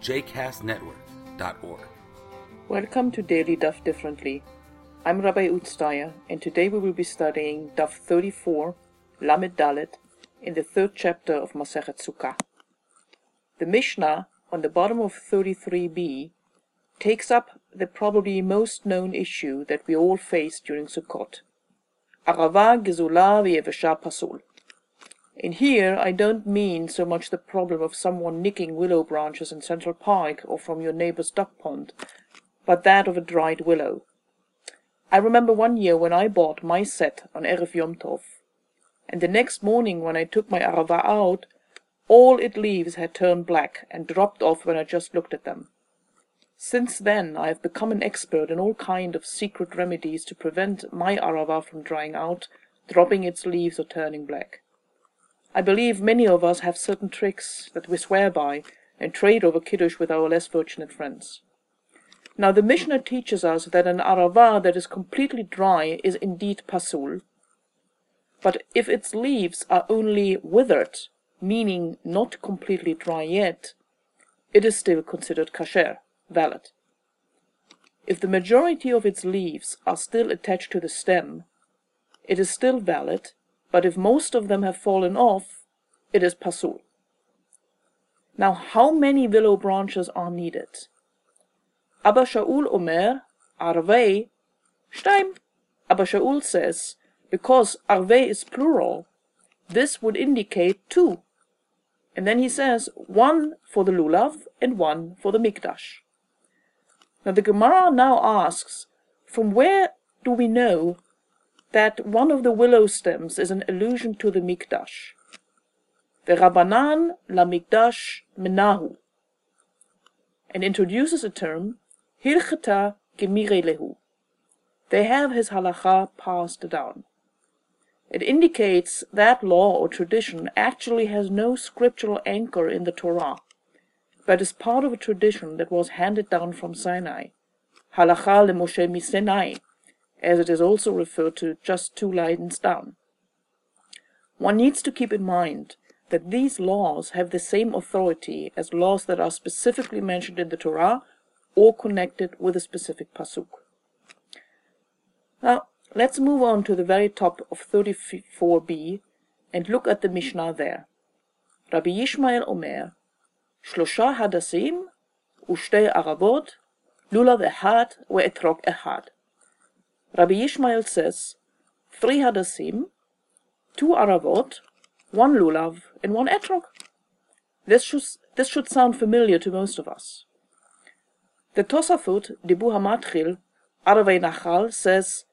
jcastnetwork.org. Welcome to Daily Daf Differently. I'm Rabbi Ute Steyer, and today we will be studying Daf 34, Lamed Dalet, in the third chapter of Masechet Sukkah. The Mishnah, on the bottom of 33b, takes up the probably most known issue that we all face during Sukkot. Arava gezula v'yevesha pasul. In here, I don't mean so much the problem of someone nicking willow branches in Central Park or from your neighbor's duck pond, but that of a dried willow. I remember one year when I bought my set on Erev Yom Tov, and the next morning when I took my arava out, all its leaves had turned black and dropped off when I just looked at them. Since then, I have become an expert in all kind of secret remedies to prevent my arava from drying out, dropping its leaves or turning black. I believe many of us have certain tricks that we swear by and trade over kiddush with our less fortunate friends. Now the Mishnah teaches us that an arava that is completely dry is indeed pasul, but if its leaves are only withered, meaning not completely dry yet, it is still considered kasher, valid. If the majority of its leaves are still attached to the stem, it is still valid, but if most of them have fallen off, it is pasul. Now, how many willow branches are needed? Abba Shaul Omer, Arvei, Stein. Abba Shaul says, because Arvei is plural, this would indicate two. And then he says, one for the lulav and one for the mikdash. Now the Gemara now asks, from where do we know that one of the willow stems is an allusion to the mikdash? The Rabbanan la mikdash menahu, and introduces a term Hilchata Gemirelehu. They have his halacha passed down. It indicates that law or tradition actually has no scriptural anchor in the Torah, but is part of a tradition that was handed down from Sinai. Halacha le Moshe Sinai, as it is also referred to just two lines down. One needs to keep in mind that these laws have the same authority as laws that are specifically mentioned in the Torah or connected with a specific pasuk. Now, let's move on to the very top of 34b and look at the Mishnah there. Rabbi Yishmael Omer, Shlosha hadasim ushte arabot, lulav ehad ve'etrog ehad. Rabbi Yishmael says, three hadasim, two aravot, one lulav, and one etrog. This should, this should sound familiar to most of us. The Tosafot, Dibbur Hamatchil, Arvei Nachal, says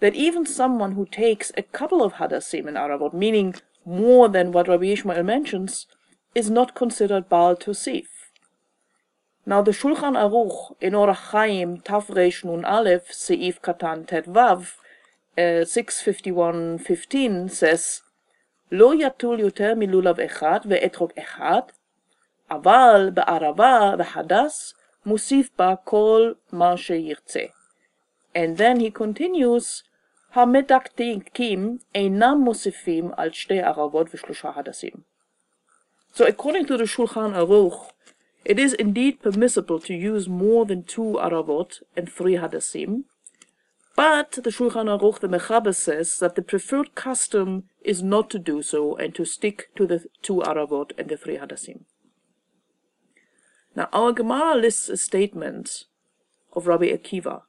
that even someone who takes a couple of Hadassim in Aravot, meaning more than what Rabbi Ishmael mentions, is not considered Baal Tosif. Now the Shulchan Aruch in Orach Chaim Tafresh Nun Aleph Seif Katan Tet Vav uh, 651.15 says לא יטול יותר מלולב אחד ואתרוג אחד, אבל בערבה וחדס מוסיף בה כל מה שירצה. And then he continues, המדקדקים אינם מוסיפים על שתי ערבות ושלושה הדסים. So according to the Shulchan Aruch, it is indeed permissible to use more than two aravot and three hadasim, but the Shulchan Aruch, the Mechaber, says that the preferred custom is not to do so and to stick to the two aravot and the three hadasim. Now, our Gemara lists a statement of Rabbi Akiva.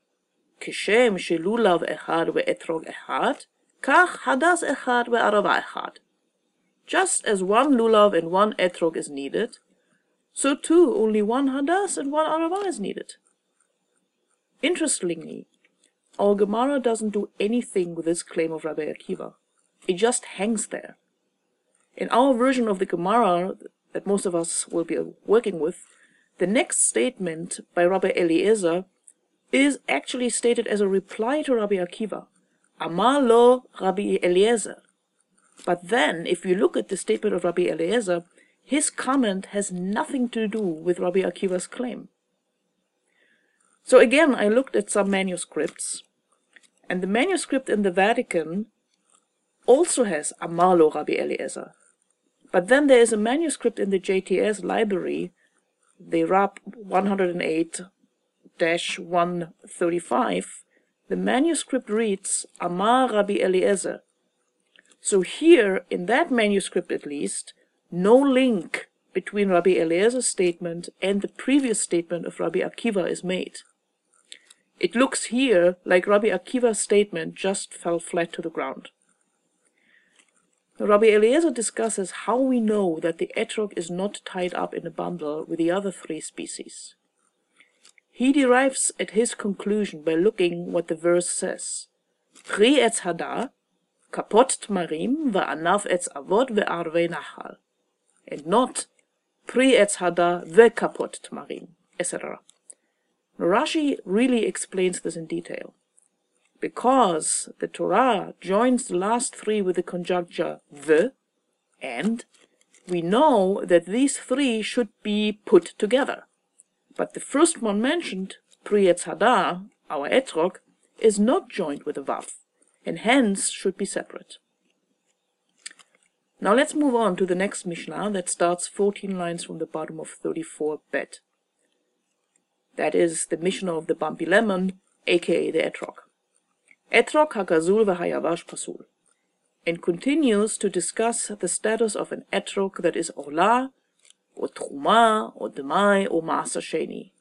Kishem shelulav echad ve'etrog echad, kach hadas echad ve'arava echad. Just as one lulav and one etrog is needed, so too only one hadas and one arava is needed. Interestingly, our Gemara doesn't do anything with this claim of Rabbi Akiva. It just hangs there. In our version of the Gemara that most of us will be working with, the next statement by Rabbi Eliezer is actually stated as a reply to Rabbi Akiva. Amar lo Rabbi Eliezer. But then, if you look at the statement of Rabbi Eliezer, his comment has nothing to do with Rabbi Akiva's claim. So again, I looked at some manuscripts, and the manuscript in the Vatican also has Amar lo Rabbi Eliezer. But then there is a manuscript in the JTS library, the RAP 108 135. The manuscript reads Amar Rabbi Eliezer. So here, in that manuscript at least, no link between Rabbi Eliezer's statement and the previous statement of Rabbi Akiva is made. It looks here like Rabbi Akiva's statement just fell flat to the ground. Rabbi Eliezer discusses how we know that the etrog is not tied up in a bundle with the other three species. He derives at his conclusion by looking what the verse says. Pri etz hada, kapot tmarim, ve'anav etz avod ve'arve nahal. And not pri etz hada ve'kapot tmarim, etc. Rashi really explains this in detail because the Torah joins the last three with the conjuncture the and, we know that these three should be put together. But the first one mentioned, Pri etz hada, our etrog, is not joined with a vav, and hence should be separate. Now let's move on to the next Mishnah that starts 14 lines from the bottom of 34 bet. That is the Mishnah of the bumpy lemon, aka the etrog. Etrog Hakazul v'Hayavash Pasul, and continues to discuss the status of an etrog that is Ola, or Truma, or Demai, or Maaser Sheni.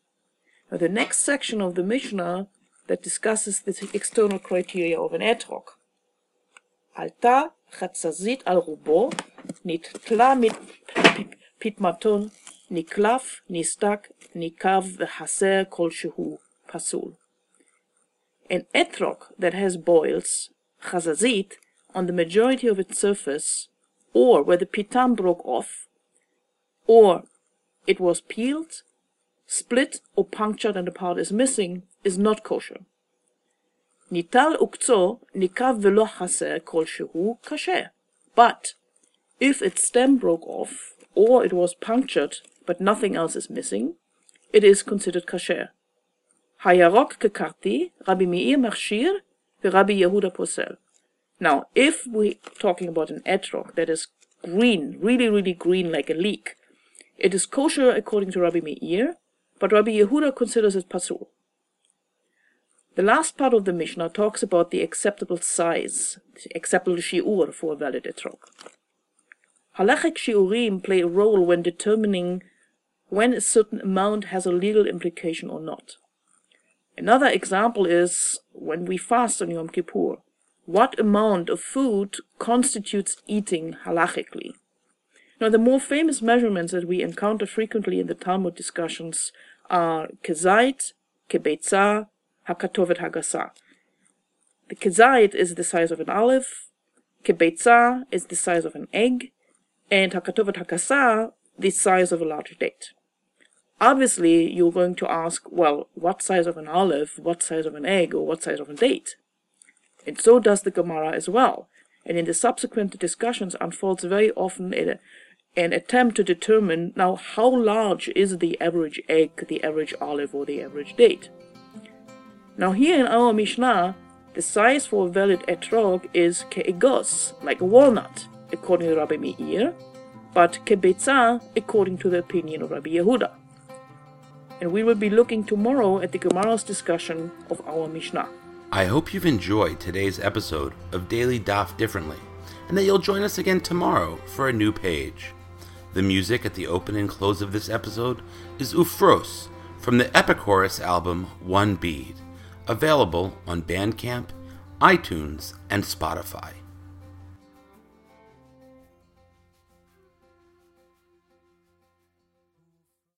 Now the next section of the Mishnah that discusses the external criteria of an etrog. Al rubo, nitla mit pitmaton, niklaf, nistak, nikav v'haser kol shehu, pasul an etrog that has boils, chazazit, on the majority of its surface, or where the pitam broke off, or it was peeled, split, or punctured and a part is missing, is not kosher nital ukzo nikav velo haser kolshehu kasher. But if its stem broke off or it was punctured but nothing else is missing, it is considered kasher. Hayarok kekarti, Rabbi Meir marshir Rabbi Yehuda Posel. Now, if we're talking about an etrog that is green, really, really green like a leek, it is kosher according to Rabbi Meir, but Rabbi Yehuda considers it pasul. The last part of the Mishnah talks about the acceptable size, the acceptable shiur for a valid etrog. Halachic shiurim play a role when determining when a certain amount has a legal implication or not. Another example is when we fast on Yom Kippur. What amount of food constitutes eating halachically? Now, the more famous measurements that we encounter frequently in the Talmud discussions are kezait, kebetza, hakatovet hagasa. The kezait is the size of an olive, kebetza is the size of an egg, and hakatovet hagasa the size of a large date. Obviously, you're going to ask, well, what size of an olive, what size of an egg, or what size of a date? And so does the Gemara as well. And in the subsequent discussions unfolds very often a, an attempt to determine now how large is the average egg, the average olive, or the average date. Now here in our Mishnah, the size for a valid etrog is ke'egos, like a walnut, according to Rabbi Meir, but ke'betza, according to the opinion of Rabbi Yehuda and we will be looking tomorrow at the Gemara's discussion of our Mishnah. I hope you've enjoyed today's episode of Daily Daf Differently, and that you'll join us again tomorrow for a new page. The music at the open and close of this episode is Ufros from the Epichorus album One Bead, available on Bandcamp, iTunes, and Spotify.